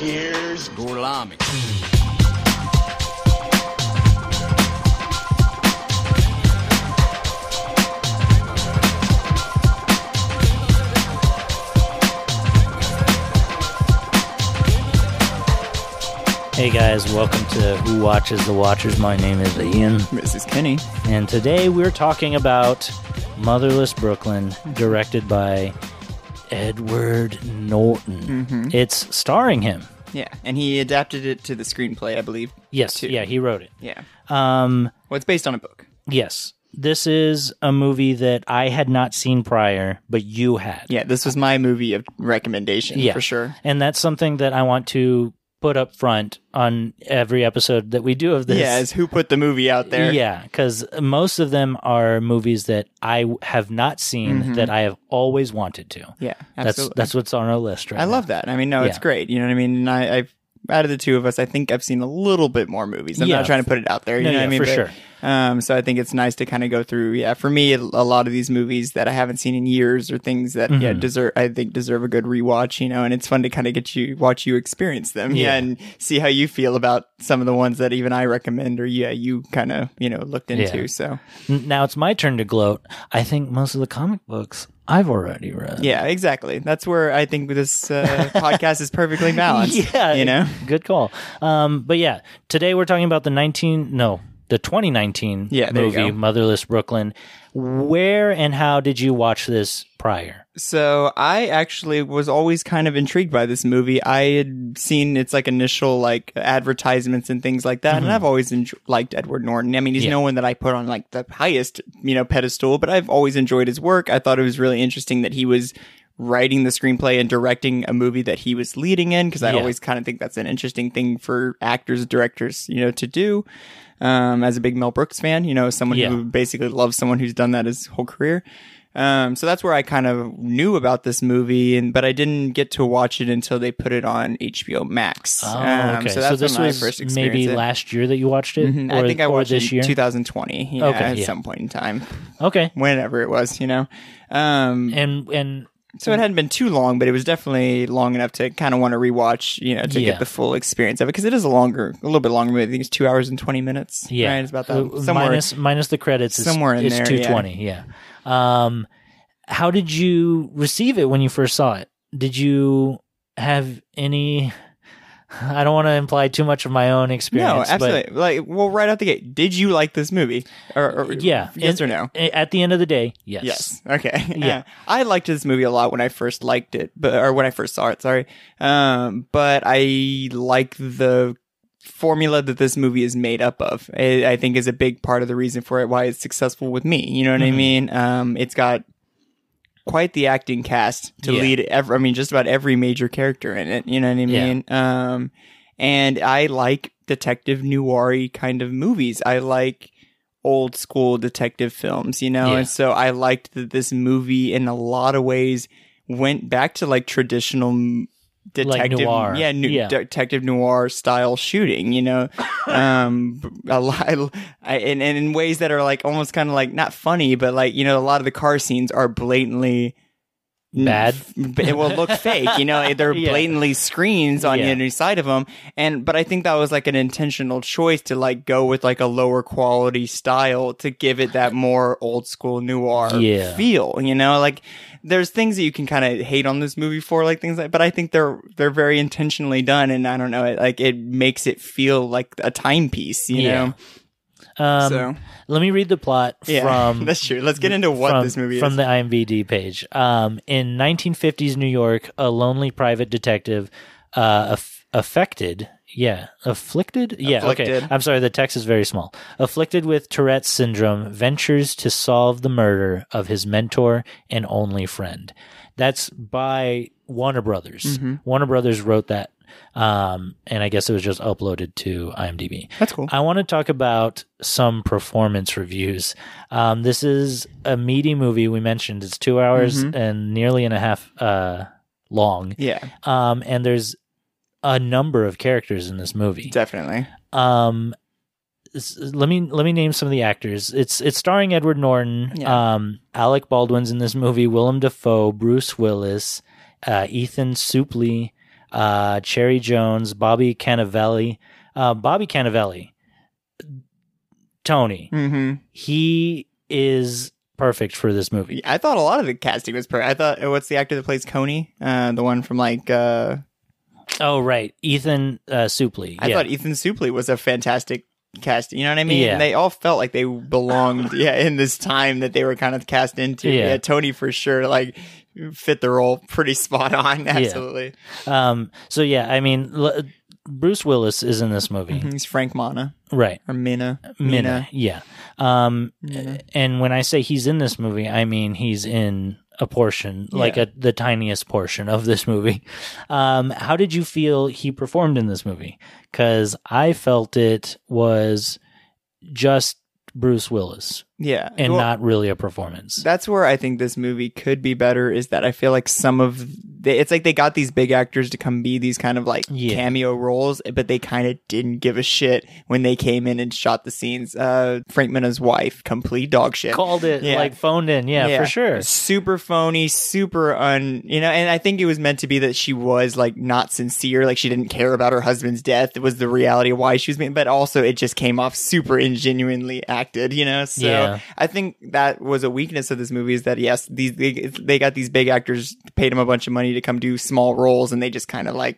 Here's Gorlami. Hey guys, welcome to Who Watches the Watchers. My name is Ian, This is Kenny. and today we're talking about Motherless Brooklyn, directed by Edward Norton. It's starring him. Yeah, and he adapted it to the screenplay, I believe. Yes, too. yeah, he wrote it. Yeah. Um, Well, it's based on a book. yes, this is a movie that I had not seen prior, but you had. Yeah, this was my movie of recommendation Yeah. for sure. And that's something that I want to put up front on every episode that we do of this. Yeah, as who put the movie out there. Yeah, because most of them are movies that I have not seen mm-hmm. that I have always wanted to. Yeah, That's absolutely. that's what's on our list right I now. love that. I mean, no, it's great. You know what I mean? And I, I've out of the two of us, I think I've seen a little bit more movies. I'm Yeah. not trying to put it out there. You No, know yeah, what I mean? for But, sure. Um, so I think it's nice to kind of go through. Yeah, for me, a lot of these movies that I haven't seen in years or things that yeah Mm-hmm. deserve, I think deserve a good rewatch. You know, and it's fun to kind of get you watch you experience them. Yeah. Yeah. and see how you feel about some of the ones that even I recommend or yeah you kind of you know looked into. Yeah. So Now it's my turn to gloat. I think most of the comic books I've already read. yeah, exactly. That's where I think this uh, podcast is perfectly balanced. yeah, you know. good call. Um, but yeah, today we're talking about the nineteen no the 2019 Yeah, movie. Motherless Brooklyn. Where and how did you watch this prior? So I actually was always kind of intrigued by this movie. I had seen its like initial like advertisements and things like that, and I've always enj- liked Edward Norton. I mean, he's Mm-hmm. Yeah. no one that I put on like the highest you know pedestal, but I've always enjoyed his work. I thought it was really interesting that he was writing the screenplay and directing a movie that he was leading in because I Yeah. always kind of think that's an interesting thing for actors, directors, you know, to do. Um, as a big Mel Brooks fan, you know, someone Yeah. who basically loves someone who's done that his whole career. Um, so that's where I kind of knew about this movie, and but I didn't get to watch it until they put it on HBO Max. Oh, Um, okay. So that's this was first maybe it. last year that you watched it, Mhm. or, I think I watched this it year. in 2020. Yeah, Okay, at yeah. some point in time, Okay, whenever it was, you know. Um, and and so it hadn't been too long, but it was definitely long enough to kind of want to rewatch, you know, to Yeah. get the full experience of it because it is a longer, a little bit longer movie. I think it's two hours and 20 minutes. Yeah, right? it's about Uh, that. Somewhere. minus minus the credits. It's, somewhere in it's there, two twenty. Yeah. Um, how did you receive it when you first saw it? Did you have any? I don't want to imply too much of my own experience. No, absolutely. like, well, right out the gate, did you like this movie? Or, or yeah. yes And- or no? At the end of the day, yes. Yes. Okay. Yeah. yeah. I liked this movie a lot when I first liked it, but or when I first saw it. Sorry. Um, but I like the formula that this movie is made up of. I, I think is a big part of the reason for it. Why it's successful with me. You know what I Mhm. mean? Um, it's got quite the acting cast to Yeah. lead every, I mean, just about every major character in it. You know what I Yeah. mean? Um, and I like detective noir kind of movies. I like old school detective films, you know? Yeah. And so I liked that this movie in a lot of ways went back to like traditional detective noir. yeah, nu- Yeah. detective noir style shooting, you know. um a lot I, and, and in ways that are like almost kind of like not funny, but like, you know, a lot of the car scenes are blatantly Bad? it will look fake you know they're Yeah. blatantly screens on Yeah. the other side of them and but i think that was like an intentional choice to like go with like a lower quality style to give it that more old school noir Yeah. feel you know like there's things that you can kind of hate on this movie for like things like but i think they're they're very intentionally done and i don't know it, like it makes it feel like a timepiece you Yeah. know Um, so Let me read the plot yeah from that's true let's get into what from, this movie is. from the IMDb page. Um, in 1950s New York, a lonely private detective uh, aff- affected. Yeah, afflicted. Yeah, okay. I'm sorry. The text is very small. Afflicted with Tourette's syndrome, ventures to solve the murder of his mentor and only friend. That's by Warner Brothers. Mm-hmm. Warner Brothers wrote that, um, and I guess it was just uploaded to IMDb. that's cool I want to talk about some performance reviews. Um, this is a meaty movie. We mentioned it's two hours Mhm. and nearly and a half uh, long. yeah Um, and there's a number of characters in this movie. definitely Um, let me let me name some of the actors. It's it's starring Edward Norton. Yeah. Um, Alec Baldwin's in this movie. Willem Dafoe, Bruce Willis, uh, Ethan Suplee. uh, Cherry Jones, Bobby Cannavale, uh, Bobby Cannavale, Tony. hmm He is perfect for this movie. I thought a lot of the casting was perfect. I thought, uh, what's the actor that plays Coney? Uh, the one from like, uh, Oh, right, Ethan uh, Suplee. I yeah. thought Ethan Suplee was a fantastic cast. You know what I mean? Yeah. They all felt like they belonged, yeah, in this time that they were kind of cast into. Yeah. Yeah, Tony for sure, like, fit the role pretty spot on. Absolutely. Um, so yeah, I mean, l- Bruce Willis is in this movie, He's Frank Mana right? or Minna. Minna. yeah. Um, Minna. and when I say he's in this movie, I mean he's in a portion, like a the tiniest portion of this movie. Um, how did you feel he performed in this movie? Because I felt it was just Bruce Willis Yeah. and Well, not really a performance. That's where I think this movie could be better. Is that I feel like some of they, it's like they got these big actors to come be these kind of like Yeah. cameo roles, but they kind of didn't give a shit when they came in and shot the scenes. Uh, Frank Minna's wife, complete dog shit. Called it Yeah. like phoned in, yeah, for sure. Super phony, super un, you know, and I think it was meant to be that she was like not sincere, like she didn't care about her husband's death. It was the reality of why she was being, but also it just came off super ingenuinely acted, you know? So Yeah. I think that was a weakness of this movie is that yes, these, they, they got these big actors, paid them a bunch of money to come do small roles and they just kind of like,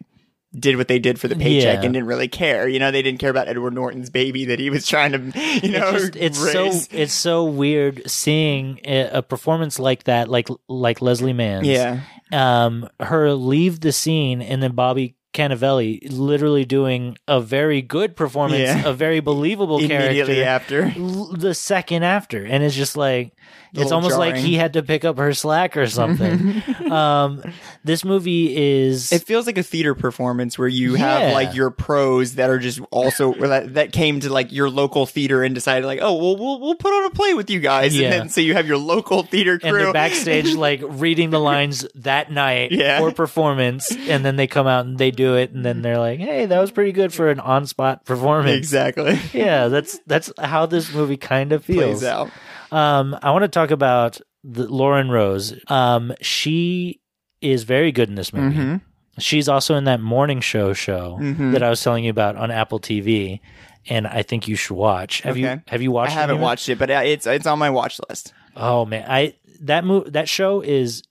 did what they did for the paycheck Yeah. and didn't really care. You know, they didn't care about Edward Norton's baby that he was trying to, you know, it's just, it's so it's so weird seeing a, a performance like that, like like Leslie Mann's. yeah. um, her leave the scene and then Bobby Cannavale literally doing a very good performance, Yeah. a very believable Immediately character after. l- the second after. And it's just like, it's almost like he had to pick up her slack or something. um, this movie is. It feels like a theater performance where you have like your pros that are just also that, that came to like your local theater and decided like, oh, well, we'll we'll put on a play with you guys, Yeah. and then so you have your local theater and they're backstage like reading the lines that night Yeah. for performance and then they come out and they do it and then they're like hey that was pretty good for an on-spot performance exactly yeah that's that's how this movie kind of feels plays out. Um i want to talk about the lauren rose um she is very good in this movie hmm she's also in that morning show show Mhm. that i was telling you about on apple tv and i think you should watch have you have you watched it? I haven't it? watched it, but uh, it's it's on my watch list. Oh man, I that mo- that show is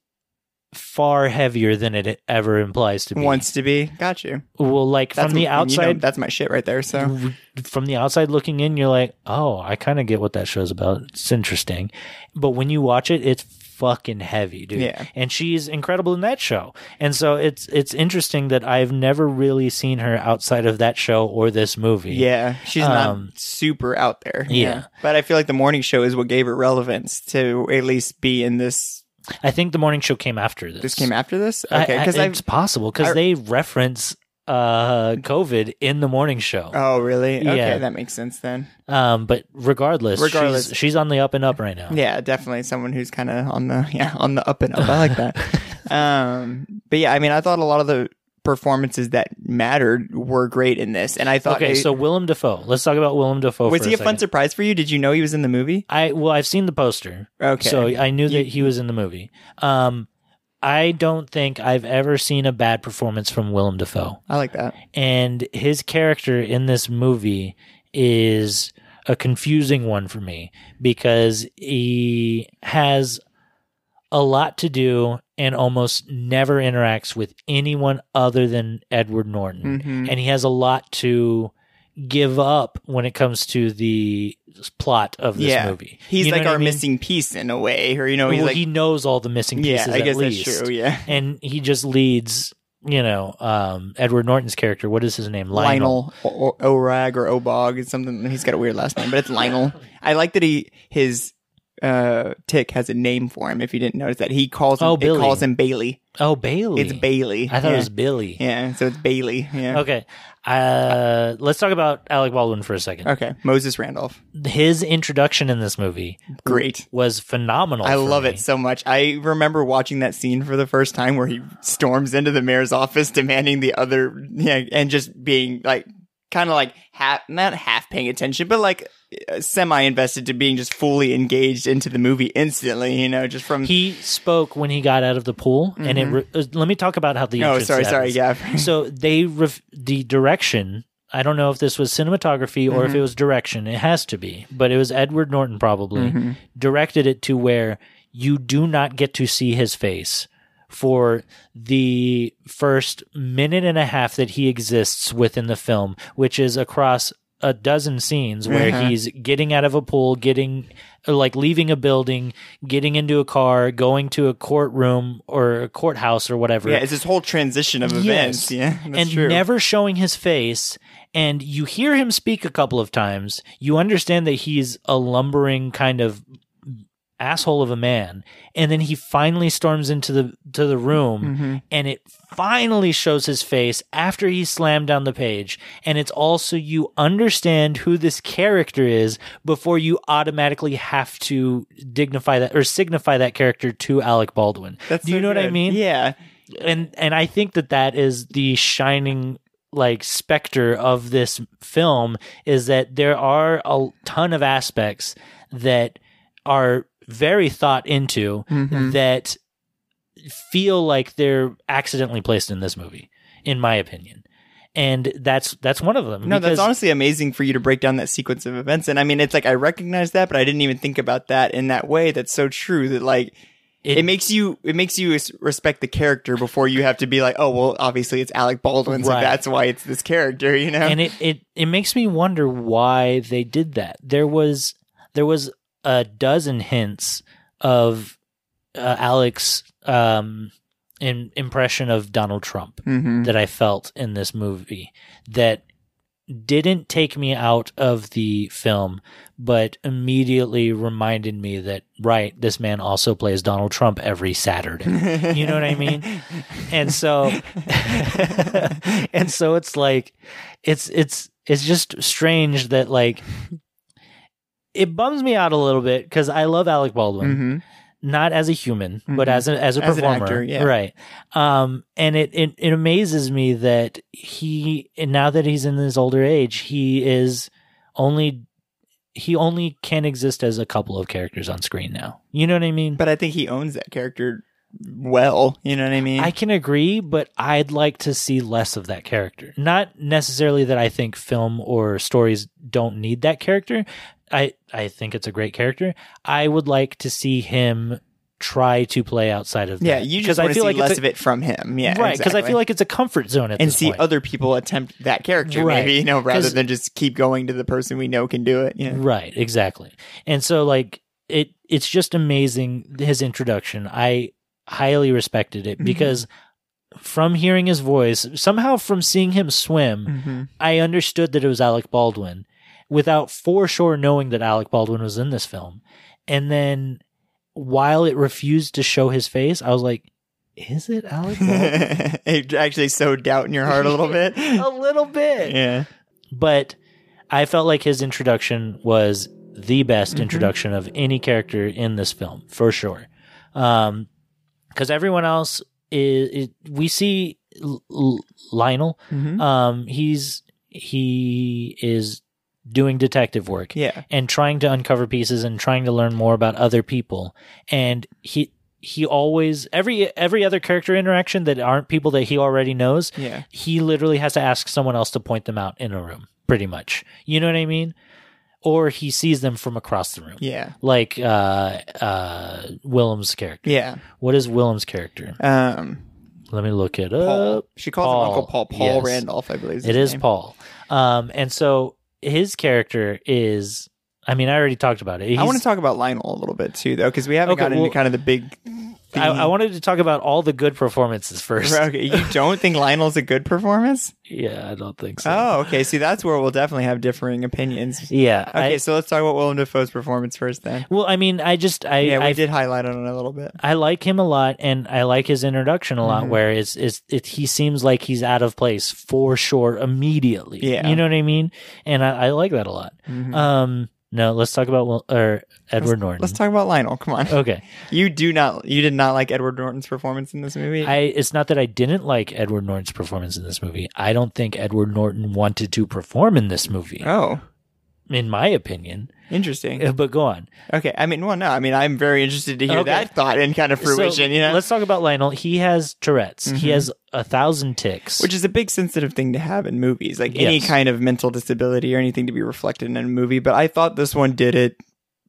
far heavier than it ever implies to be. Wants to be, got you. well, like That's from the what- you know, outside, that's my shit right there. So from the outside looking in, you're like, oh, I kind of get what that show's about. It's interesting, but when you watch it, it's fucking heavy, dude. Yeah. And she's incredible in that show, and so it's it's interesting that I've never really seen her outside of that show or this movie. yeah, she's Um, not super out there. yeah. but I feel like the morning show is what gave her relevance to at least be in this. I think the morning show came after this. This came after this, okay? I- Because it's possible because they reference uh COVID in the morning show. Oh, really? Okay, Yeah. that makes sense then. Um, but regardless, Regardless. she's, she's on the up and up right now. Yeah, definitely someone who's kind of on the yeah on the up and up. I like that. um, but yeah, I mean, I thought a lot of the performances that mattered were great in this, and I thought, Okay, so Willem Dafoe. Let's talk about Willem Dafoe. was he a a fun surprise for you? Did you know he was in the movie? I well, I've seen the poster, Okay, so I knew that he was in the movie. Um, I don't think I've ever seen a bad performance from Willem Dafoe, I like that. and his character in this movie is a confusing one for me because he has a lot to do and almost never interacts with anyone other than Edward Norton. Mhm. And he has a lot to give up when it comes to the plot of this yeah, movie. he's You know like our I mean? missing piece in a way, or you know, he's well, like he knows all the missing yeah, pieces I guess at least. that's true. Yeah, And he just leads, you know, um, Edward Norton's character. What is his name? Lionel. Lionel o- o- Orag or Obog is something. He's got a weird last name, but it's Lionel. I like that he his uh tick has a name for him. If you didn't notice that, he calls him. Oh, it calls him Bailey. Oh, Bailey. It's Bailey. I thought yeah. it was Billy. Yeah, so it's Bailey. Yeah. Okay. Uh, let's talk about Alec Baldwin for a second. Okay. Moses Randolph. His introduction in this movie Great. was phenomenal. I love me. it so much. I remember watching that scene for the first time where he storms into the mayor's office demanding the other, yeah, and just being like kind of like half, not half paying attention, but like semi invested to being just fully engaged into the movie instantly. You know, just from He spoke when he got out of the pool, and it. Re- uh, let me talk about how the. Mm-hmm. oh, sorry, sorry, yeah, so they ref- the direction i don't know if this was cinematography or Mm-hmm. if it was direction it has to be but it was edward norton probably Mm-hmm. directed it to where you do not get to see his face for the first minute and a half that he exists within the film which is across a dozen scenes where Uh-huh. he's getting out of a pool getting like leaving a building getting into a car going to a courtroom or a courthouse or whatever yeah. It's this whole transition of events. Yeah, that's and true. never showing his face. And you hear him speak a couple of times. You understand that he's a lumbering kind of asshole of a man. And then he finally storms into the to the room Mm-hmm. and it finally shows his face after he slammed down the page. And it's also you understand who this character is before you automatically have to dignify that or signify that character to Alec Baldwin. That's Do you so know what I mean? Yeah, and and I think that that is the shining like specter of this film is that there are a ton of aspects that are very thought into Mm-hmm. that feel like they're accidentally placed in this movie in my opinion and that's that's one of them No, that's honestly amazing for you to break down that sequence of events. And I mean, it's like I recognize that, but I didn't even think about that in that way. That's so true. That like it, It- makes you it makes you respect the character before you have to be like, oh well, obviously it's Alec Baldwin, so Right. that's why it's this character. You know? and it, it it makes me wonder why they did that. There was there was a dozen hints of uh, Alec's um in impression of Donald Trump Mhm. that I felt in this movie that didn't take me out of the film but immediately reminded me that right this man also plays Donald Trump every Saturday you know what I mean? And so, and so it's like, it's it's it's just strange that like, it bums me out a little bit because I love Alec Baldwin, Mhm. not as a human, but Mhm. as a as a As performer, actor, yeah. right? Um, and it, it it amazes me that he and now that he's in his older age, he is only. He only can exist as a couple of characters on screen now. You know what I mean? But I think he owns that character well. You know what I mean? I can agree, but I'd like to see less of that character. Not necessarily that I think film or stories don't need that character. I I think it's a great character. I would like to see him try to play outside of yeah, that. you 'Cause just I want to feel see like less a, of it from him. Yeah, right because I feel like it's a comfort zone at and see point. other people attempt that character, Right. maybe you know, rather than just keep going to the person we know can do it. Yeah. Right, exactly. And so like it it's just amazing his introduction. I highly respected Mm-hmm. it because from hearing his voice, somehow from seeing him swim, Mhm. I understood that it was Alec Baldwin without for sure knowing that Alec Baldwin was in this film. And then while it refused to show his face, I was like, is it Alec Baldwin? it actually sowed doubt in your heart a little bit. a little bit. yeah. But I felt like his introduction was the best Mhm. introduction of any character in this film, for sure. Um, because everyone else is, is we see L- L- Lionel. Mhm. Um, he's he is doing detective work Yeah. and trying to uncover pieces and trying to learn more about other people. And he he always every every other character interaction that aren't people that he already knows, Yeah. he literally has to ask someone else to point them out in a room, pretty much. You know what I mean? Or he sees them from across the room. Yeah. Like uh uh Willem's character. Yeah. What is Willem's character? Um, Let me look it Paul. up. She calls Paul. him Uncle Paul. Paul Yes. Randolph, I believe. Is It is name. Paul. Um and so his character is I mean I already talked about it. I want to talk about Lionel a little bit too, though, because we haven't Okay, gotten well- into kind of the big. I. I wanted to talk about all the good performances first. Okay, you don't think Lionel's a good performance? Yeah, I don't think so. Oh, okay. See, that's where we'll definitely have differing opinions. Yeah. Okay, I, so let's talk about Willem Dafoe's performance first, then. well, I mean, I just I Yeah, we I, did highlight on it a little bit. I like him a lot, and I like his introduction a lot. Mhm. Where it's it's it, he seems like he's out of place for sure immediately. Yeah. you know what I mean. And I, I like that a lot. Mhm. Um, No, let's talk about Will- or Edward Norton. Let's talk about Lionel. Come on. okay. You do not. You did not like Edward Norton's performance in this movie. I it's not that I didn't like Edward Norton's performance in this movie. I don't think Edward Norton wanted to perform in this movie, oh, in my opinion. Interesting. Uh, But go on. Okay. I mean, well, no. I mean, I'm very interested to hear Okay. that thought and kind of fruition. So, you know, Let's talk about Lionel. He has Tourette's. He Mhm. has a thousand ticks. which is a big sensitive thing to have in movies, like any Yes. kind of mental disability or anything to be reflected in a movie. But I thought this one did it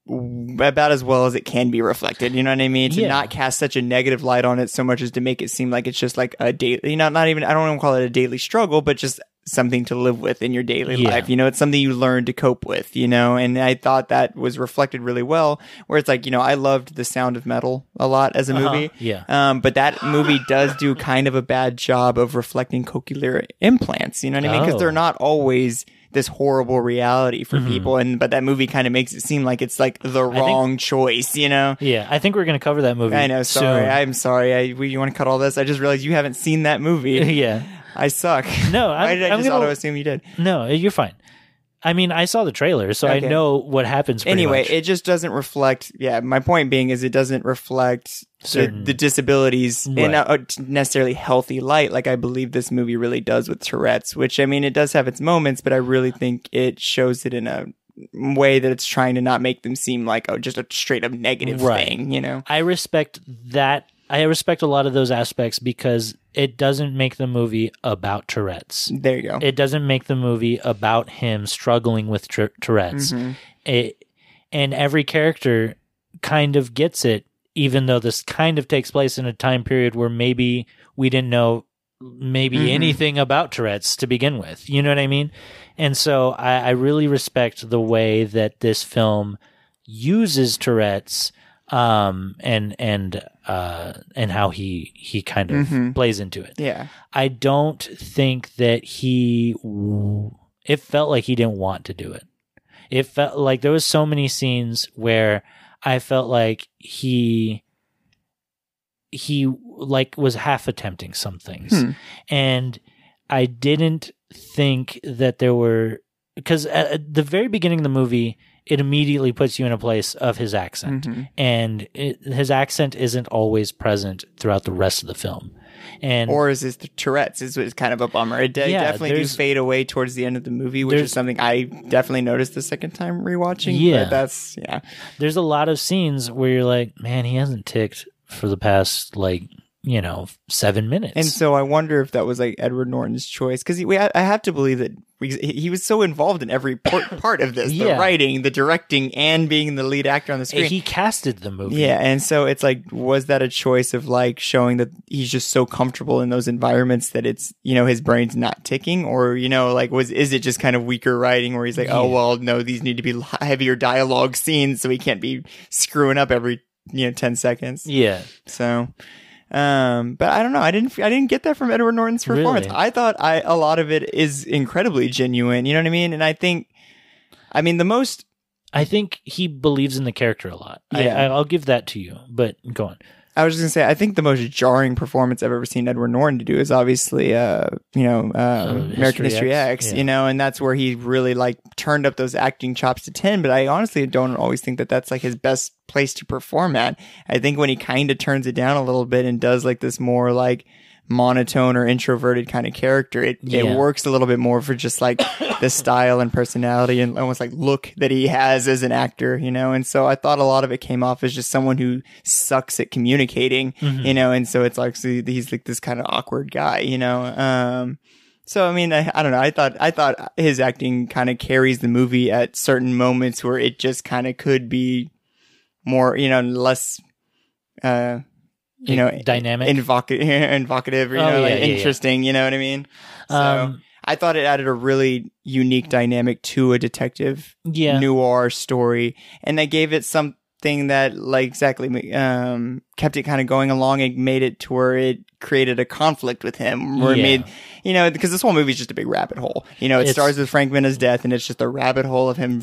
w- about as well as it can be reflected. You know what I mean? To Yeah. not cast such a negative light on it so much as to make it seem like it's just like a daily, you know, not even I don't want to call it a daily struggle, but just something to live with in your daily Yeah. life. You know, it's something you learn to cope with. You know, and I thought that was reflected really well. Where it's like, you know, I loved the sound of metal a lot as a Uh-huh. movie. Yeah. Um, but that movie does do kind of a bad job of reflecting cochlear implants. You know what I mean? Because Oh. they're not always this horrible reality for Mhm. people, and but that movie kind of makes it seem like it's like the think- wrong choice. You know? Yeah, I think we're going to cover that movie. I know. Sorry, soon. I'm sorry. I we, you want to cut all this? I just realized you haven't seen that movie. yeah. I suck. No, I'm, did I I'm just gonna, auto assume you did? No, you're fine. I mean, I saw the trailer, so I know what happens. pretty Anyway, much. it just doesn't reflect. Yeah, my point being is it doesn't reflect the, Certain- the disabilities in a, a necessarily healthy light, like I believe this movie really does with Tourette's. Which I mean, it does have its moments, but I really think it shows it in a way that it's trying to not make them seem like oh, just a straight up negative Right. thing. You know? I respect that. I respect a lot of those aspects because it doesn't make the movie about Tourette's. There you go. It doesn't make the movie about him struggling with Tou- Tourette's. Mhm. It, and every character kind of gets it, even though this kind of takes place in a time period where maybe we didn't know maybe Mhm. anything about Tourette's to begin with. You know what I mean? And so I, I really respect the way that this film uses Tourette's um and and uh and how he he kind of Mhm. plays into it. Yeah. I don't think that he it felt like he didn't want to do it. It felt like there was so many scenes where I felt like he he like was half attempting some things. Hmm. And I didn't think that there were because at the very beginning of the movie it immediately puts you in a place of his accent Mhm. and it, his accent isn't always present throughout the rest of the film. And Or is this the Tourette's? Is kind of a bummer. It de- Yeah, definitely do fade away towards the end of the movie, which is something I definitely noticed the second time rewatching. Yeah. but that's yeah. there's a lot of scenes where you're like, man, he hasn't ticked for the past like you know seven minutes. And so I wonder if that was like Edward Norton's choice because I I have to believe that he was so involved in every part, of this, the writing, the directing, and being the lead actor on the screen. he casted the movie. yeah, and so it's like, was that a choice of like showing that he's just so comfortable in those environments that it's you know his brain's not ticking, or you know like was is it just kind of weaker writing where he's like, oh well, no, these need to be heavier dialogue scenes, so he can't be screwing up every you know ten seconds. yeah. So, um, but I don't know. I didn't. I didn't get that from Edward Norton's performance. Really? I thought I a lot of it is incredibly genuine. You know what I mean? And I think, I mean, the most. I think he believes in the character a lot. Yeah. I, I'll give that to you. But go on. I was just gonna say. I think the most jarring performance I've ever seen Edward Norton to do is obviously, uh, you know, uh, American History History X, X. yeah. You know, and that's where he really like turned up those acting chops to ten. But I honestly don't always think that that's like his best place to perform at. I think when he kind of turns it down a little bit and does like this more like monotone or introverted kind of character, it Yeah. it works a little bit more for just like the style and personality and almost like look that he has as an actor, you know. And so I thought a lot of it came off as just someone who sucks at communicating, Mhm. you know. And so it's like so he's like this kind of awkward guy, you know. Um, so I mean, I, I don't know. I thought I thought his acting kind of carries the movie at certain moments where it just kind of could be more, you know, less. Uh, you know, dynamic. invocative, invocative, or, you Oh, know, yeah, like yeah, yeah. interesting. You know what I mean? So um, I thought it added a really unique dynamic to a detective yeah. noir story, and that gave it something that, like, exactly, um, kept it kind of going along and made it to where it created a conflict with him, where Yeah. it made, you know, because this whole movie is just a big rabbit hole. You know, it It's- starts with Frank Minna's death, and it's just a rabbit hole of him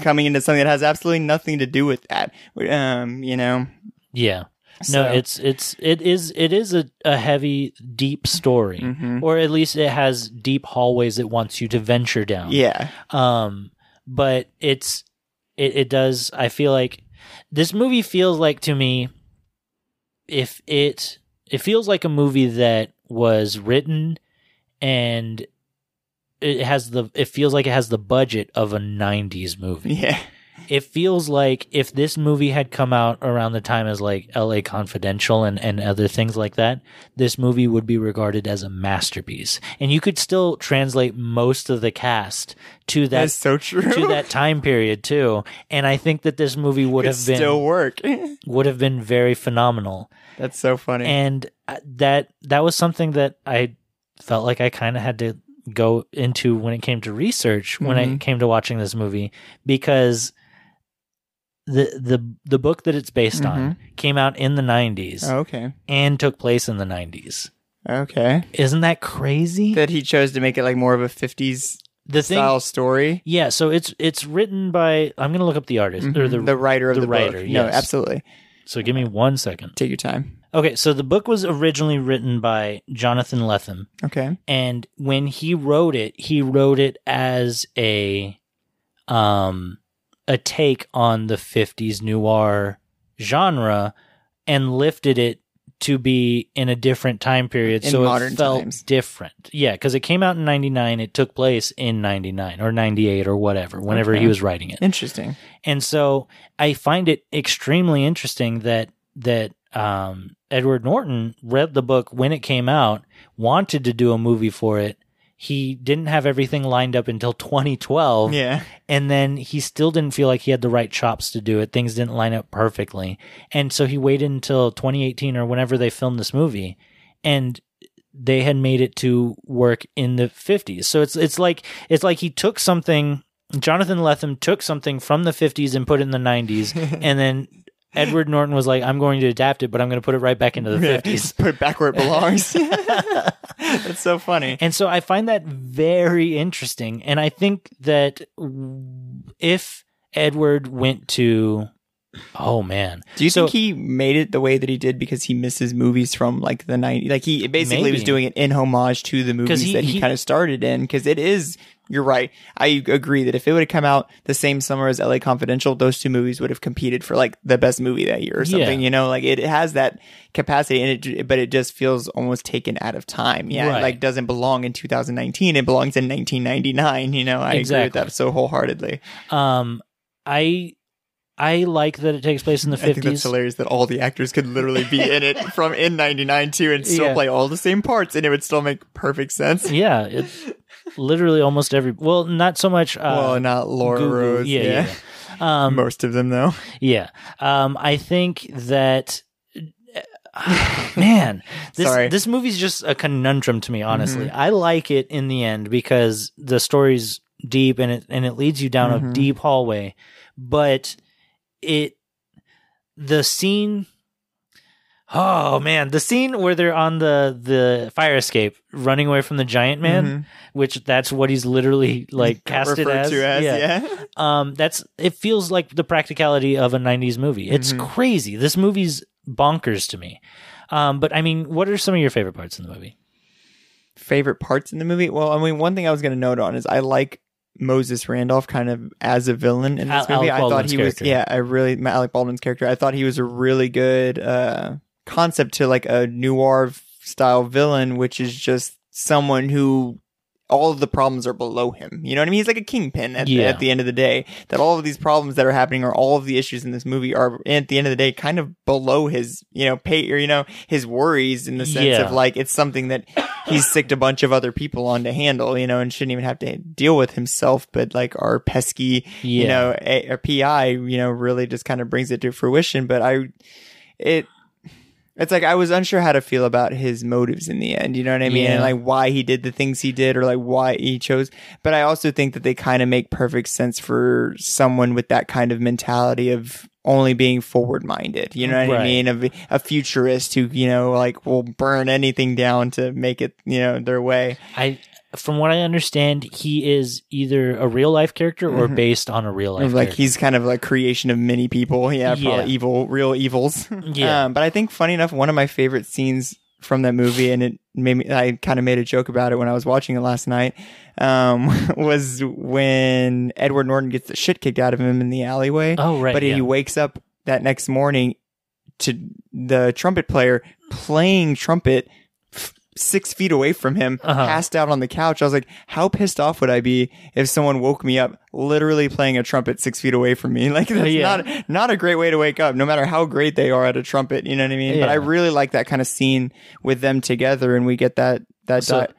coming into something that has absolutely nothing to do with that. Um, you know, yeah. So- No, it's it's it is it is a, a heavy, deep story, Mhm. or at least it has deep hallways it wants you to venture down. yeah, Um, but it's It, it does. I feel like this movie feels like to me, if it it feels like a movie that was written and it has the it feels like it has the budget of a 90s movie. Yeah. It feels like if this movie had come out around the time as like LA Confidential and, and other things like that, this movie would be regarded as a masterpiece. And you could still translate most of the cast to that That's so true. to that time period too. And I think that this movie would have been still work. would have been very phenomenal. That's so funny. And uh, that that was something that I felt like I kind of had to go into when it came to research when Mhm. it came to watching this movie because the the the book that it's based on came out in the 90s okay. and took place in the 90s. Okay. Isn't that crazy? That he chose to make it like more of a 50s the thing style story. Yeah, so it's it's written by I'm going to look up the artist or the, Mhm. the writer of the the, writer, book. No, yes. absolutely. so give me 1 second. Take your time. Okay, so the book was originally written by Jonathan Lethem Okay. and when he wrote it he wrote it as a um a take on the 50s noir genre and lifted it to be in a different time period In so it felt times. different yeah because it came out in 99 it took place in 99 or 98 or whatever whenever Okay. he was writing it Interesting. and so I find it extremely interesting that that um, Edward Norton read the book when it came out, wanted to do a movie for it. He didn't have everything lined up until 2012, Yeah. and then he still didn't feel like he had the right chops to do it. Things didn't line up perfectly, and so he waited until 2018 or whenever they filmed this movie, and they had made it to work in the 50s. So it's it's like it's like he took something Jonathan Lethem took something from the 50s and put it in the 90s and then Edward Norton was like I'm going to adapt it but I'm going to put it right back into the Yeah. 50s. Put it back where it belongs. That's so funny. And so I find that very interesting and I think that if Edward went to oh man. Do you so, think he made it the way that he did because he misses movies from like the 90s? Like he basically Maybe. was doing it in homage to the movies he- that he, he- kind of started in because it is, you're right. I agree that if it would have come out the same summer as LA Confidential, those two movies would have competed for like the best movie that year or something, Yeah. you know, like it has that capacity and it, but it just feels almost taken out of time. Yeah. Right. It like doesn't belong in 2019. It belongs in 1999. You know, I agree with that so wholeheartedly. um I I like that it takes place in the I think that's 50s. hilarious that all the actors could literally be in it from in '99 too, and still Yeah. play all the same parts, and it would still make perfect sense. Yeah, it literally almost every well, not so much uh well, not Laura Google- Rose. Yeah, Yeah, yeah. Um most of them though. Yeah. Um, I think that man, this Sorry. this movie's just a conundrum to me, honestly. Mm-hmm. I like it in the end because the story's deep and it and it leads you down Mhm. a deep hallway. But it the scene Oh man, the scene where they're on the the fire escape running away from the giant man, Mhm. which that's what he's literally like casted as. as yeah. Um, that's it feels like the practicality of a '90s movie. It's Mhm. crazy. This movie's bonkers to me. Um, but I mean, what are some of your favorite parts in the movie? Favorite parts in the movie? Well, I mean, one thing I was going to note on is I like Moses Randolph kind of as a villain in this Al- movie. Alec I thought he character. was, yeah, I really Alec Baldwin's character. I thought he was a really good uh, concept to like a noir style villain, which is just someone who all of the problems are below him. You know what I mean? He's like a kingpin at, Yeah. at the end of the day. That all of these problems that are happening or all of the issues in this movie are at the end of the day kind of below his, you know, pay or you know, his worries in the sense Yeah. of like it's something that he's sicked a bunch of other people on to handle, you know, and shouldn't even have to deal with himself, but like our pesky, Yeah. you know, a, a PI, you know, really just kind of brings it to fruition. But I, it, it's like I was unsure how to feel about his motives in the end. You know what I mean? Yeah. And like why he did the things he did, or like why he chose. But I also think that they kind of make perfect sense for someone with that kind of mentality of only being forward minded. You know what I mean? Of a futurist who you know like will burn anything down to make it you know their way. I, from what I understand, he is either a real life character or Mhm. based on a real life. like character. he's kind of like creation of many people. Yeah, probably Yeah. evil, real evils. Yeah. Um, but I think funny enough, one of my favorite scenes from that movie, and it made me. I kind of made a joke about it when I was watching it last night. Um, was when Edward Norton gets the shit kicked out of him in the alleyway. Oh, right. but yeah. he wakes up that next morning to the trumpet player playing trumpet six feet away from him, Uh-huh. passed out on the couch. I was like, how pissed off would I be if someone woke me up literally playing a trumpet six feet away from me? Like that's Yeah. not not a great way to wake up, no matter how great they are at a trumpet. You know what I mean? But I really like that kind of scene with them together, and we get that that. So- di-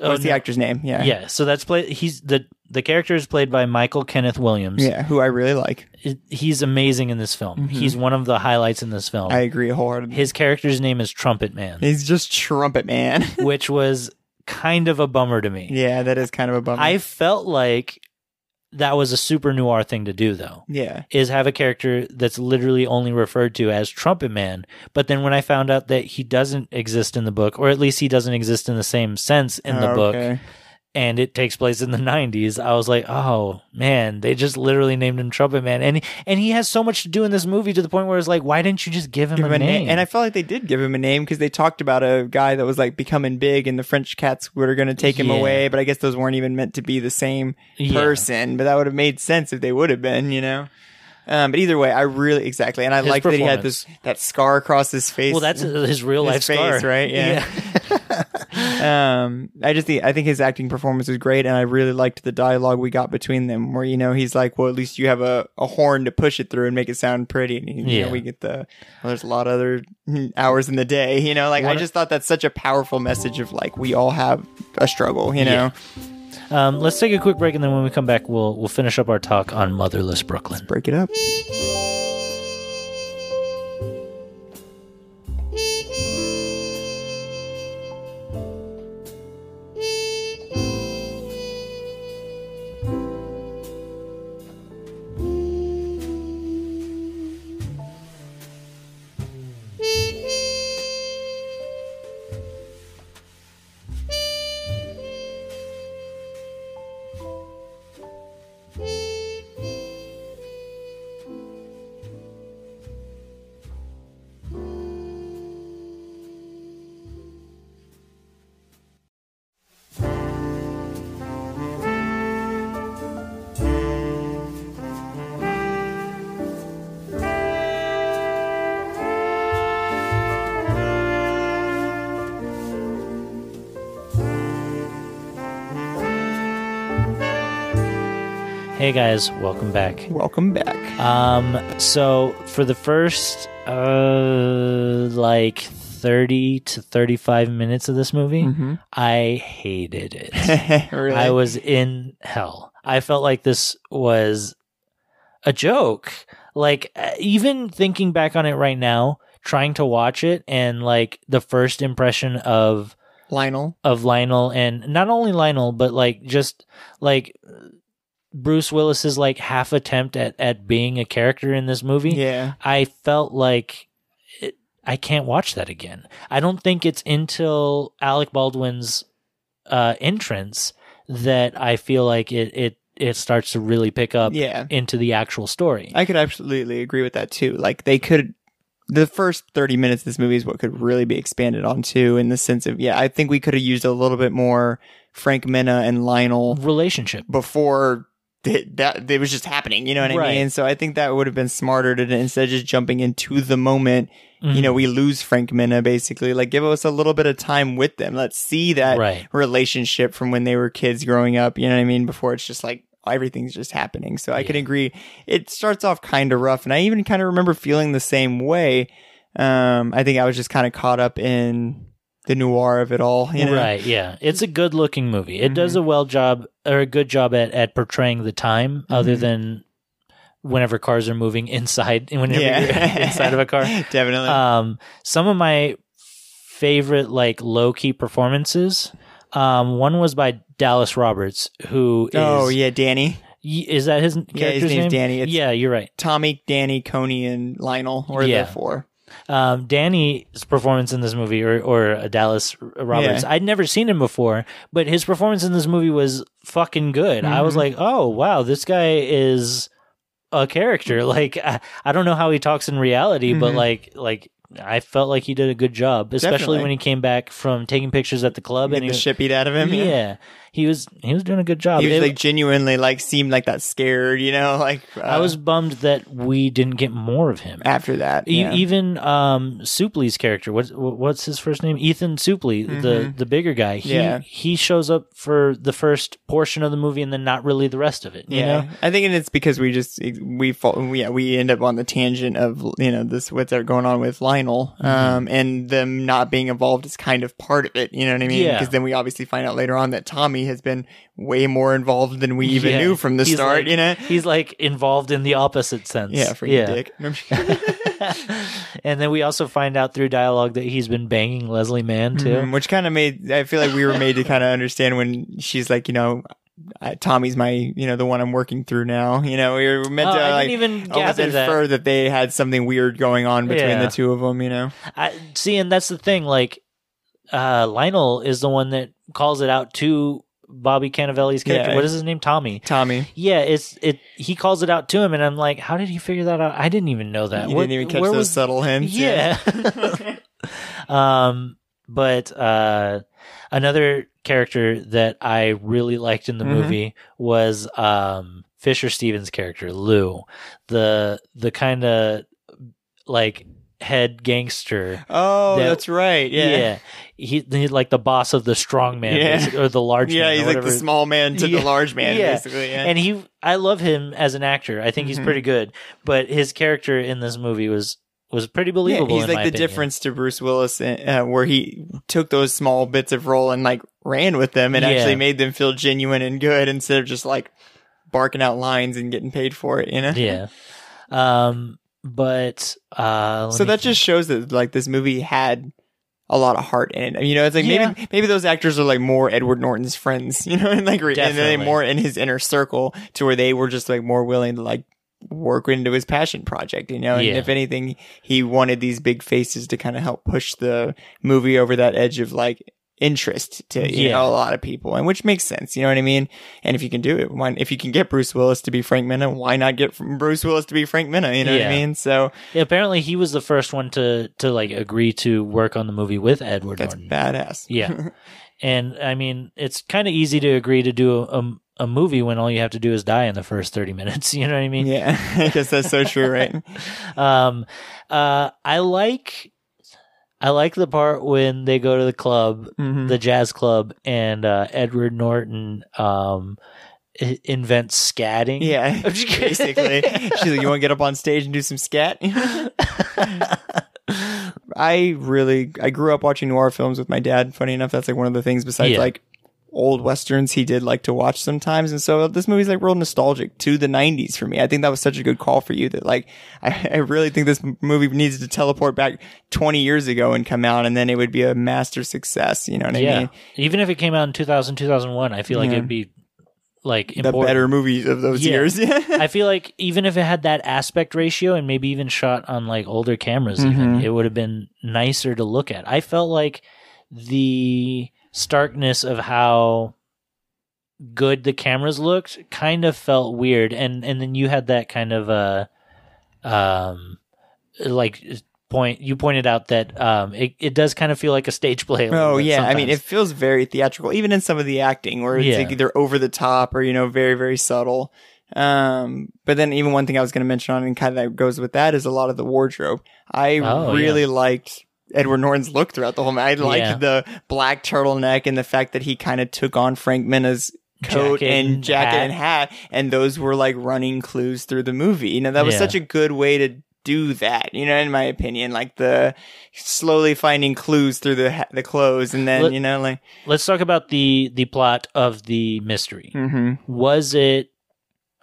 Oh, what's the no. actor's name? Yeah. Yeah, so that's play He's the the character is played by Michael Kenneth Williams. Yeah, who I really like. He's amazing in this film. Mm-hmm. He's one of the highlights in this film. I agree wholeheartedly. His character's name is Trumpet Man, He's just trumpet man. which was kind of a bummer to me. yeah, that is kind of a bummer. I felt like that was a super noir thing to do, though. yeah. Is have a character that's literally only referred to as Trumpet Man. But then when I found out that he doesn't exist in the book, or at least he doesn't exist in the same sense in the book, Okay. And it takes place in the 90s i was like oh man they just literally named him trumpet man and and he has so much to do in this movie to the point where it's like why didn't you just give him Give a, him a name? name. And I felt like they did give him a name because they talked about a guy that was like becoming big and the French cats were going to take him Yeah. away. But I guess those weren't even meant to be the same Yeah. person. But that would have made sense if they would have been, you know? Um, but either way, I really, exactly. And I like that he had this, that scar across his face. well that's his real life his face, scar right? Yeah. um, I just think I think his acting performance was great, and I really liked the dialogue we got between them, where you know he's like, "Well, at least you have a, a horn to push it through and make it sound pretty." And you Yeah. know, we get the well, there's a lot of other hours in the day, you know. Like I One- just thought that's such a powerful message of like we all have a struggle, you know. um, let's take a quick break and then when we come back we'll we'll finish up our talk on motherless brooklyn Break it up. Hey guys welcome back Welcome back. um so for the first uh like 30 to 35 minutes of this movie Mhm. i hated it really? I was in hell. I felt like this was a joke. Like uh, even thinking back on it right now, trying to watch it and like the first impression of Lionel. of Lionel and not only Lionel but like just like Bruce Willis's like half attempt at at being a character in this movie. Yeah. I felt like it, I can't watch that again. I don't think it's until Alec Baldwin's uh, entrance that I feel like it it it starts to really pick up Yeah. into the actual story. I could absolutely agree with that too. Like they could the first 30 minutes of this movie is what could really be expanded on too in the sense of yeah, I think we could have used a little bit more Frank Minna and Lionel Relationship. before th- that it was just happening, you know what I Right. mean? So I think that would have been smarter to instead of just jumping into the moment, you know, we lose Frank Minna basically. Like give us a little bit of time with them. Let's see that Right. relationship from when they were kids growing up, you know what I mean? Before it's just like everything's just happening. So I can agree. It starts off kind of rough. And I even kind of remember feeling the same way. Um, I think I was just kind of caught up in the noir of it all, you know? Right, yeah. It's a good looking movie. It does a well job or a good job at, at portraying the time other Mhm. than whenever cars are moving inside whenever Yeah. you're inside of a car. Definitely. Um, some of my favorite like low key performances. Um, one was by Dallas Roberts, who is oh, yeah, Danny. is that his character's name's name? Danny. It's- yeah, you're right. Tommy, Danny, Coney, and Lionel or Yeah. the four. Um, Danny's performance in this movie, or or uh, Dallas Roberts, Yeah. I'd never seen him before, but his performance in this movie was fucking good. I was Mhm. like, oh wow, this guy is a character. Like I, I don't know how he talks in reality, but Mhm. like like I felt like he did a good job, especially Definitely. when he came back from taking pictures at the club Get and he the shit beat out of him. yeah, he was he was doing a good job. He was It- like genuinely like seemed like that scared, you know, like uh, I was bummed that we didn't get more of him. after that. E- yeah. Even um, Suplee's character, what's what's his first name? Ethan Supley, the the bigger guy. He, Mm-hmm. Yeah. he shows up for the first portion of the movie and then not really the rest of it. You yeah, know, I think it's because we just we fall, yeah we end up on the tangent of you know this what's going on with Lionel, Mm-hmm. um, and them not being involved is kind of part of it. You know what I mean? Yeah. Because then we obviously find out later on that Tommy has been way more involved than we even Yeah. knew from the He's start. like- you know? he's like involved in the opposite sense. Yeah, for you, dick. No, I'm just kidding. and then we also find out through dialogue that he's been banging Leslie Mann too. Mm, Which kind of made I feel like we were made to kind of understand when she's like, you know, I, Tommy's my, you know, the one I'm working through now. You know, we were meant Oh, to I like didn't even almost gather that. infer that. they had something weird going on between Yeah. the two of them. You know, I see, and that's the thing. Like, uh, Lionel is the one that calls it out to Bobby Cannavale's character. Yeah. What is his name? Tommy. Tommy. Yeah, it's it. He calls it out to him, and I'm like, how did he figure that out? I didn't even know that. You What- didn't even catch those was- subtle hints. Yeah. um, but uh, another character that I really liked in the Mhm. movie was um Fisher Stevens' character Lou, the the kind of like head gangster. Oh, That- that's right. Yeah. He, he's like the boss of the strong man, Yeah. or the large Yeah, man. or he's like the small man to Yeah. the large man, Yeah. basically. Yeah. And he, I love him as an actor. I think he's Mhm. pretty good. But his character in this movie was was pretty yeah, believable. he's like the opinion. difference to Bruce Willis, uh, where he took those small bits of role and like ran with them and Yeah. actually made them feel genuine and good instead of just like barking out lines and getting paid for it. You know? Yeah. Um. But uh. So that think. just shows that like this movie had a lot of heart in it. You know, it's like Yeah. maybe maybe those actors are like more Edward Norton's friends, you know, and like re- and they Definitely. more in his inner circle to where they were just like more willing to like work into his passion project, you know. And Yeah. if anything, he wanted these big faces to kind of help push the movie over that edge of like interest to you Yeah. know a lot of people, and which makes sense. You know what I mean? And if you can do it, why, if you can get Bruce Willis to be Frank Minna, why not get Bruce Willis to be Frank Minna? You know what I mean? So Yeah, apparently he was the first one to to like agree to work on the movie with Edward that's Norton. badass. Yeah. And I mean, it's kind of easy to agree to do a, a a movie when all you have to do is die in the first 30 minutes, you know what I mean? Yeah, I guess that's so true, right? Um uh I like I like the part when they go to the club, Mhm. the jazz club and uh Edward Norton um invents scatting. Yeah, I'm just kidding. basically. She's like, "You want to get up on stage and do some scat?" I really, I grew up watching noir films with my dad. Funny enough, that's like one of the things besides Yeah. like old westerns he did like to watch sometimes. And so this movie's like real nostalgic to the '90s for me. I think that was such a good call for you that like I, I really think this movie needs to teleport back 20 years ago and come out, and then it would be a master success. You know what I yeah. mean? Even if it came out in 2000 2001, I feel like Yeah. it'd be like The better movies of those Yeah. years. I feel like even if it had that aspect ratio and maybe even shot on like older cameras, Mm-hmm. even it would have been nicer to look at. I felt like the starkness of how good the cameras looked kind of felt weird, and and then you had that kind of uh um like point you pointed out that um it, it does kind of feel like a stage play. a Oh yeah, I mean it feels very theatrical, even in some of the acting where it's Yeah. like either over the top or you know very very subtle. Um, but then even one thing I was going to mention on and kind of that goes with that is a lot of the wardrobe. I Oh, really liked Edward Norton's look throughout the whole movie. I liked Yeah. the black turtleneck and the fact that he kind of took on Frank Minna's coat Jacket and and jacket hat. and hat, and those were like running clues through the movie. You know that was Yeah. such a good way to do that. You know, in my opinion, like the slowly finding clues through the ha- the clothes, and then Let- you know like. Let's talk about the the plot of the mystery. Mm-hmm. was it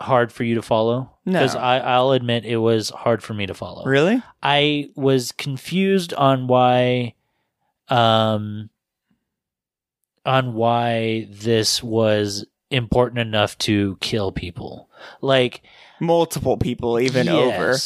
hard for you to follow? No. Because I'll admit it was hard for me to follow. Really? I was confused on why, um, on why this was important enough to kill people. Like Multiple people, even over.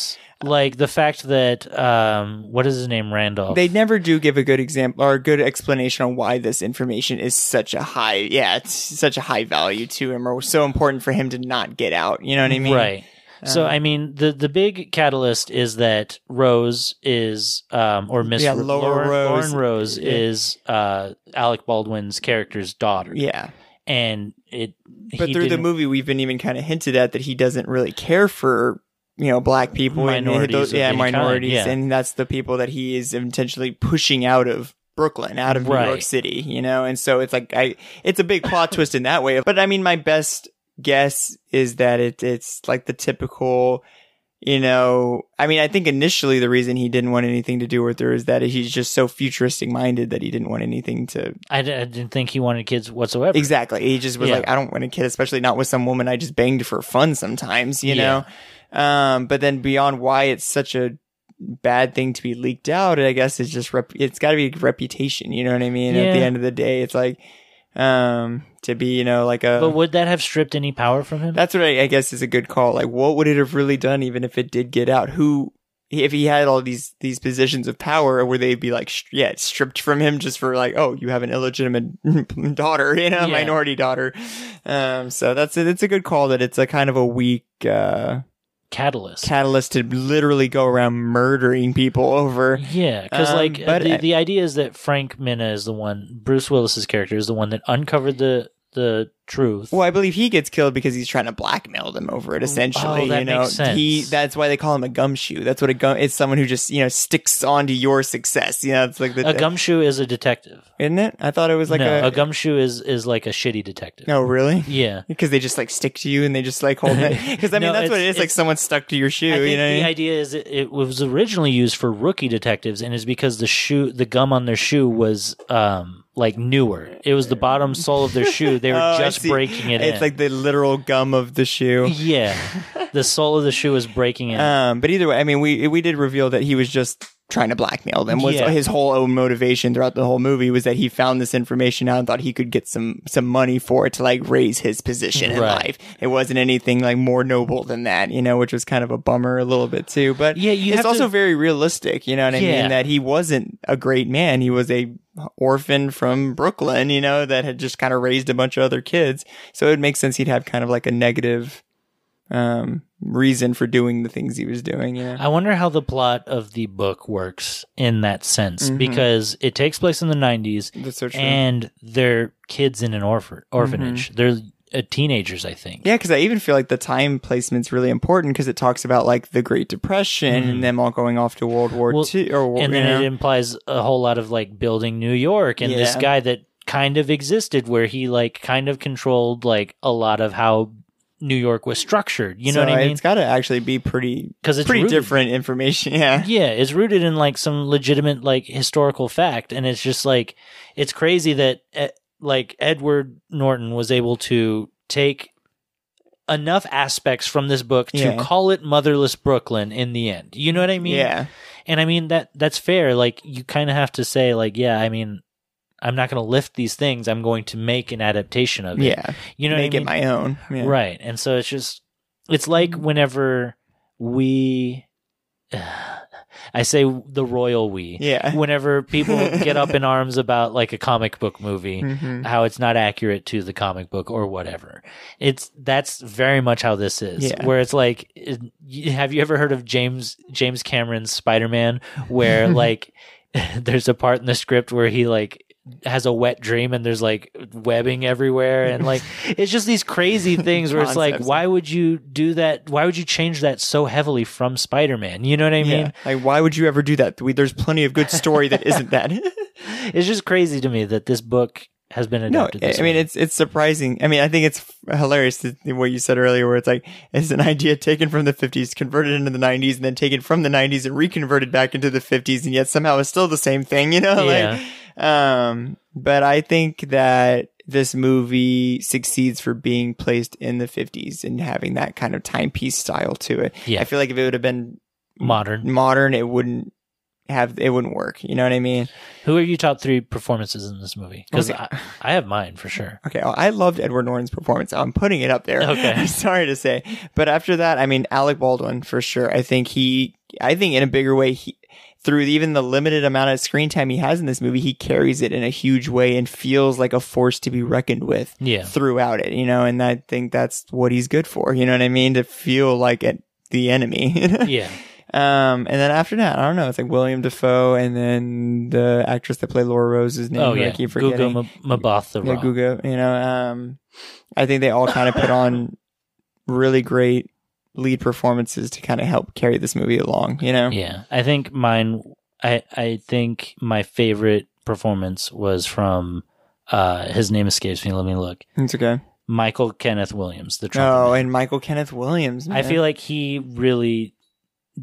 Like the fact that um, what is his name, Randolph? They never do give a good example or a good explanation on why this information is such a high, yeah, it's such a high value to him or so important for him to not get out. You know what I mean? right. So Uh, I mean, the the big catalyst is that Rose is, um, or Miss Yeah, Laura Lauren, Rose. Lauren Rose Yeah. is uh, Alec Baldwin's character's daughter, yeah. And it. But through the movie, we've been even kind of hinted at that he doesn't really care for you know black people and Minorities those, yeah any kind, minorities, yeah. and that's the people that he is intentionally pushing out of Brooklyn, out of New York City. You know, and so it's like I, it's a big plot twist in that way. But I mean, my best guess is that it it's like the typical. You know, I mean, I think initially the reason he didn't want anything to do with her is that he's just so futuristic minded that he didn't want anything to I, d- I didn't think he wanted kids whatsoever. Exactly. He just was Yeah. like, I don't want a kid, especially not with some woman I just banged for fun sometimes, you know? Um, but then beyond why it's such a bad thing to be leaked out, I guess it's just, rep- it's gotta be reputation. You know what I mean? At the end of the day, it's like, um, to be, you know, like a, But would that have stripped any power from him? that's what I, I guess is a good call. Like, what would it have really done even if it did get out? Who, if he had all these these positions of power, would they'd be like, yeah, stripped from him just for like, oh, you have an illegitimate daughter, you know, Yeah. minority daughter. Um, so that's it. It's a good call that it's a kind of a weak uh, Catalyst. catalyst to literally go around murdering people over. Yeah, because Um, like but the, I- the idea is that Frank Minna is the one. Bruce Willis's character is the one that uncovered the the truth. Well, I believe he gets killed because he's trying to blackmail them over it. Essentially, Oh, that you know, makes sense. he that's why they call him a gumshoe. That's what a gum. It's someone who just you know sticks onto your success. You know, it's like the A gumshoe is a detective. isn't it? I thought it was like no, a, a, gumshoe is is like a shitty detective. No, really? Yeah. Because they just like stick to you and they just like hold it. Because I mean, No, that's what it is. Like someone stuck to your shoe. I think you know? the idea is it, it was originally used for rookie detectives, and is because the shoe, the gum on their shoe was um like newer. It was the bottom sole of their shoe. They were Oh, I just breaking it It's in. like the literal gum of the shoe. yeah, the sole of the shoe was breaking it. Um, but either way, I mean, we we did reveal that he was just trying to blackmail them. Was Yeah. his whole own motivation throughout the whole movie was that he found this information out and thought he could get some some money for it to like raise his position in Right. life. It wasn't anything like more noble than that, you know, which was kind of a bummer a little bit too. But Yeah, you it's also to- very realistic. You know what I Yeah. mean? That he wasn't a great man. He was a orphan from Brooklyn, you know, that had just kind of raised a bunch of other kids. So it makes sense he'd have kind of like a negative um reason for doing the things he was doing, Yeah. I wonder how the plot of the book works in that sense Mhm. because it takes place in the 90s That's and they're kids in an orphan orphanage. They're uh, teenagers, I think. Mm-hmm. yeah, because I even feel like the time placement's really important because it talks about like the Great Depression and them all going off to World War Mm-hmm. Well, Two, or and then know. it implies a whole lot of like building New York and this guy that kind of existed where he like kind of controlled like a lot of how New York was structured. You know So what I mean? It's got to actually be pretty, Because it's pretty rooted- different information. Yeah. Yeah, it's rooted in like some legitimate like historical fact, and it's just like it's crazy that eh, like Edward Norton was able to take enough aspects from this book to Yeah. call it motherless Brooklyn in the end. You know what I mean? Yeah. And I mean that that's fair. Like you kind of have to say like, yeah, I mean, I'm not going to lift these things. I'm going to make an adaptation of it. Yeah. You know Make what I it my own. Yeah. Right. And so it's just it's like whenever we I say the royal we. Yeah. Whenever people get up in arms about like a comic book movie, Mhm. how it's not accurate to the comic book or whatever. It's that's very much how this is. Yeah. Where it's like have you ever heard of James James Cameron's Spider-Man where like there's a part in the script where he like has a wet dream and there's like webbing everywhere and like it's just these crazy things where it's like why would you do that why would you change that so heavily from Spider-Man you know what I mean Yeah. Like, why would you ever do that? We, there's plenty of good story that isn't that. it's just crazy to me that this book has been no, adapted I this I mean way. it's it's surprising. I mean, I think it's hilarious what you said earlier, where it's like it's an idea taken from the 50s, converted into the 90s, and then taken from the 90s and reconverted back into the 50s, and yet somehow it's still the same thing. You know, Yeah. like, um, but I think that this movie succeeds for being placed in the 50s and having that kind of timepiece style to it. Yeah. I feel like if it would have been modern modern, it wouldn't have it wouldn't work. You know what I mean? who are your top three performances in this movie because Okay. I, I have mine for sure Okay, well, I loved Edward Norton's performance. I'm putting it up there. Okay. Sorry to say, but after that, I mean Alec Baldwin for sure. I think he, I think in a bigger way, he through even the limited amount of screen time he has in this movie, he carries it in a huge way and feels like a force to be reckoned with Yeah. throughout it. You know, and I think that's what he's good for. You know what I mean? To feel like it the enemy. Yeah. Um, and then after that, I don't know. It's like William Dafoe, and then the actress that played Laura Rose's name. Oh who I keep Gugu forgetting. M- Mbatha yeah. You know, um, I think they all kind of put on really great lead performances to kind of help carry this movie along. You know, Yeah, I think mine. I I think my favorite performance was from. Uh, his name escapes me. Let me look. it's okay. Michael Kenneth Williams, the trumpet. Oh, man. and Michael Kenneth Williams. I feel like he really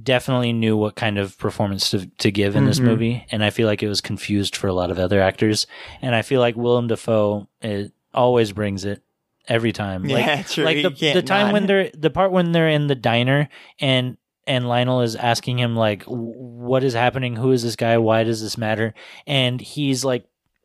definitely knew what kind of performance to to give in this Mhm. movie, and I feel like it was confused for a lot of other actors. And I feel like Willem Dafoe it always brings it every time. Like, yeah, true. like the the time not. when they're the part when they're in the diner and and Lionel is asking him like what is happening who is this guy why does this matter and he's like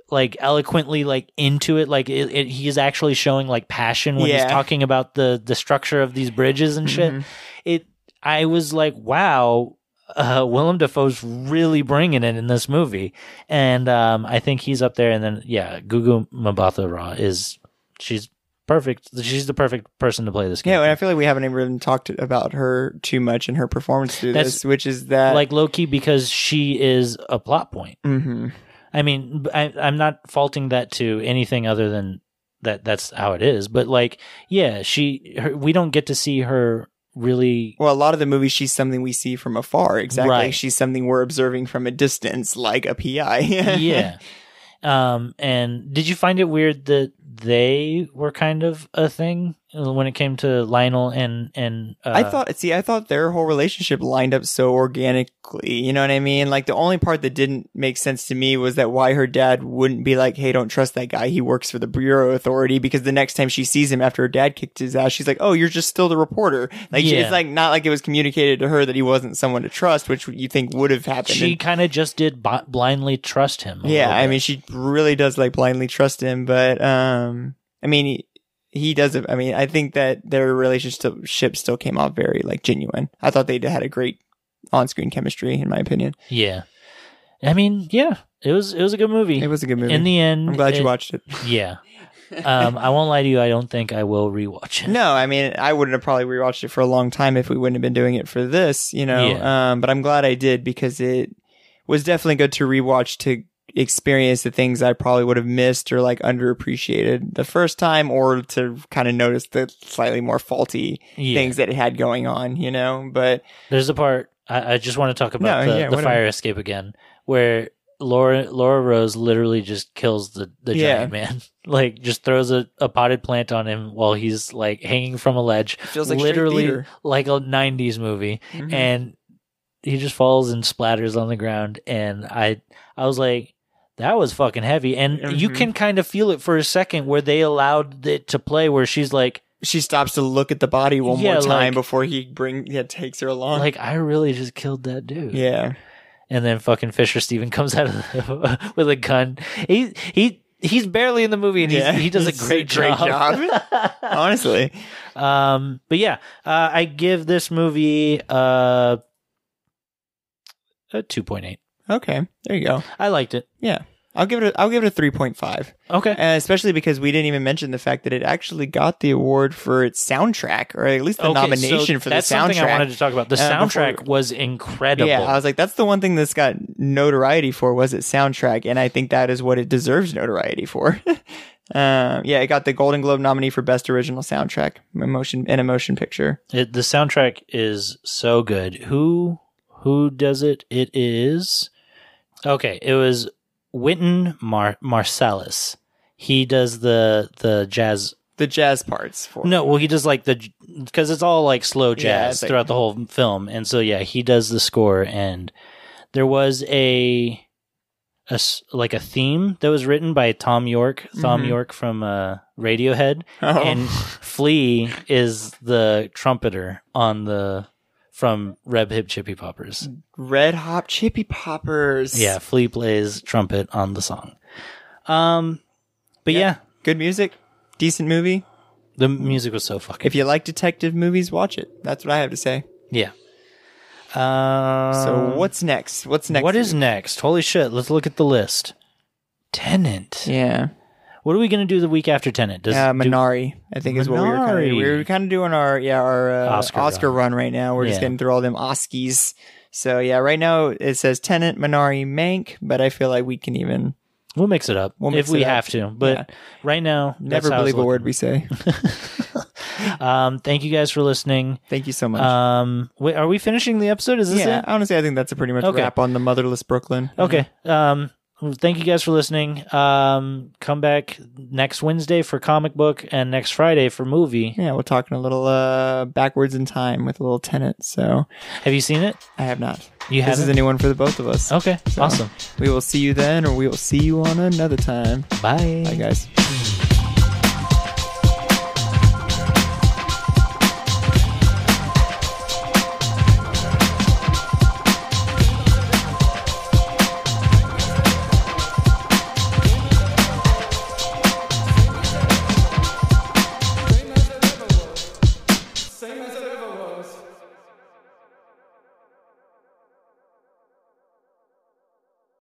like eloquently like into it like it, it, he's actually showing like passion when Yeah. he's talking about the the structure of these bridges and shit Mhm. it I was like wow uh, Willem Dafoe's really bringing it in this movie, and um, I think he's up there. And then, yeah, Gugu Mbatha Raw is she's perfect. She's the perfect person to play this game. Yeah, and I feel like we haven't even talked about her too much in her performance through That's- this, which is that like low key because she is a plot point. hmm I mean, I, I'm not faulting that to anything other than that. That's how it is. But like, yeah, she her, we don't get to see her really. Well, a lot of the movies, she's something we see from afar. Exactly, Right. she's something we're observing from a distance, like a PI. yeah. Um, and did you find it weird that they were kind of a thing when it came to Lionel and and uh, I thought, see, I thought their whole relationship lined up so organically. You know what I mean? Like the only part that didn't make sense to me was that why her dad wouldn't be like, "Hey, don't trust that guy. He works for the Borough Authority." Because the next time she sees him after her dad kicked his ass, she's like, "Oh, you're just still the reporter." Like Yeah. it's like not like it was communicated to her that he wasn't someone to trust, which you think would have happened. she And- kind of just did b- blindly trust him. yeah, I mean, she really does like blindly trust him, but um, I mean, he, he does. I mean, I think that their relationship still came off very like genuine. I thought they had a great on-screen chemistry, in my opinion. yeah. I mean, yeah, it was it was a good movie. It was a good movie. In the end, I'm glad you watched it. Yeah. Um, I won't lie to you. I don't think I will rewatch it. No, I mean, I wouldn't have probably rewatched it for a long time if we wouldn't have been doing it for this, you know. Yeah. Um, but I'm glad I did because it was definitely good to rewatch to experience the things I probably would have missed or like underappreciated the first time, or to kind of notice the slightly more faulty Yeah. things that it had going on, you know. But There's a part I, I just want to talk about No, the, yeah, the fire escape again, where Laura Laura Rose literally just kills the the Yeah. giant man, like just throws a, a potted plant on him while he's like hanging from a ledge, feels like literally like a '90s movie, Mhm. and he just falls and splatters on the ground, and I I was like. That was fucking heavy, and you Mhm. can kind of feel it for a second where they allowed it to play, where she's like, she stops to look at the body one Yeah, more time like- before he bring yeah takes her along. "Like I really just killed that dude." yeah, and then fucking Fisher Steven comes out of the, with a gun. He he he's barely in the movie, and he's, Yeah, he does a he's a great, great job. honestly, um, but yeah, uh, I give this movie uh, a two point eight. Okay, there you go. I liked it. Yeah. I'll give it a, I'll give it a 3.5. Okay, And especially because we didn't even mention the fact that it actually got the award for its soundtrack or at least the Okay, nomination so for the soundtrack. that's something I wanted to talk about. The Uh, soundtrack before- was incredible. Yeah, I was like that's the one thing that's got notoriety for was its soundtrack and I think that is what it deserves notoriety for. um, yeah, it got the Golden Globe nominee for best original soundtrack emotion in a motion picture. It, the soundtrack is so good. Who who does it? It is okay. It was Wynton Mar- Marsalis. He does the the jazz. The jazz parts for No, well, he does like the because it's all like slow Yeah, jazz like- throughout the whole film, and so yeah, he does the score. And there was a, a like a theme that was written by Thom Yorke. Thom Mhm. Yorke from uh, Radiohead Oh. and Flea is the trumpeter on the from Red Hip Chippy Poppers. Red Hop Chippy Poppers. Yeah, Flea plays trumpet on the song. Um, but Yeah. yeah, Good music, decent movie. the music was so fucking. If you like detective movies, watch it. That's what I have to say. yeah. Uh, So what's next? What's next? What is next? Holy shit! Let's look at the list. Tenet. Yeah. What are we going to do the week after Tenet? Does Uh, do- Minari, I think, is what we were kind of. Minari. We were kind of doing our yeah our uh, Oscar Oscar, run. run. right now. We're Yeah. just getting through all them Oskies. So yeah, right now it says Tenet, Minari, Mank, but I feel like we can even we'll mix it up We'll if mix we up. have to. But Yeah. right now, never believe a word we say. Um, thank you guys for listening. Thank you so much. Um, wait, are we finishing the episode? Is this yeah, it? honestly, I think that's a pretty much Okay. wrap on the motherless Brooklyn. Okay. Um, well, thank you guys for listening. Um, come back next Wednesday for comic book and next Friday for movie. Yeah, we're talking a little uh backwards in time with a little Tenet. So Have you seen it? I have not. You have. This is a new one for the both of us. okay. So- Awesome. We will see you then, or we will see you on another time. Bye. Bye, guys.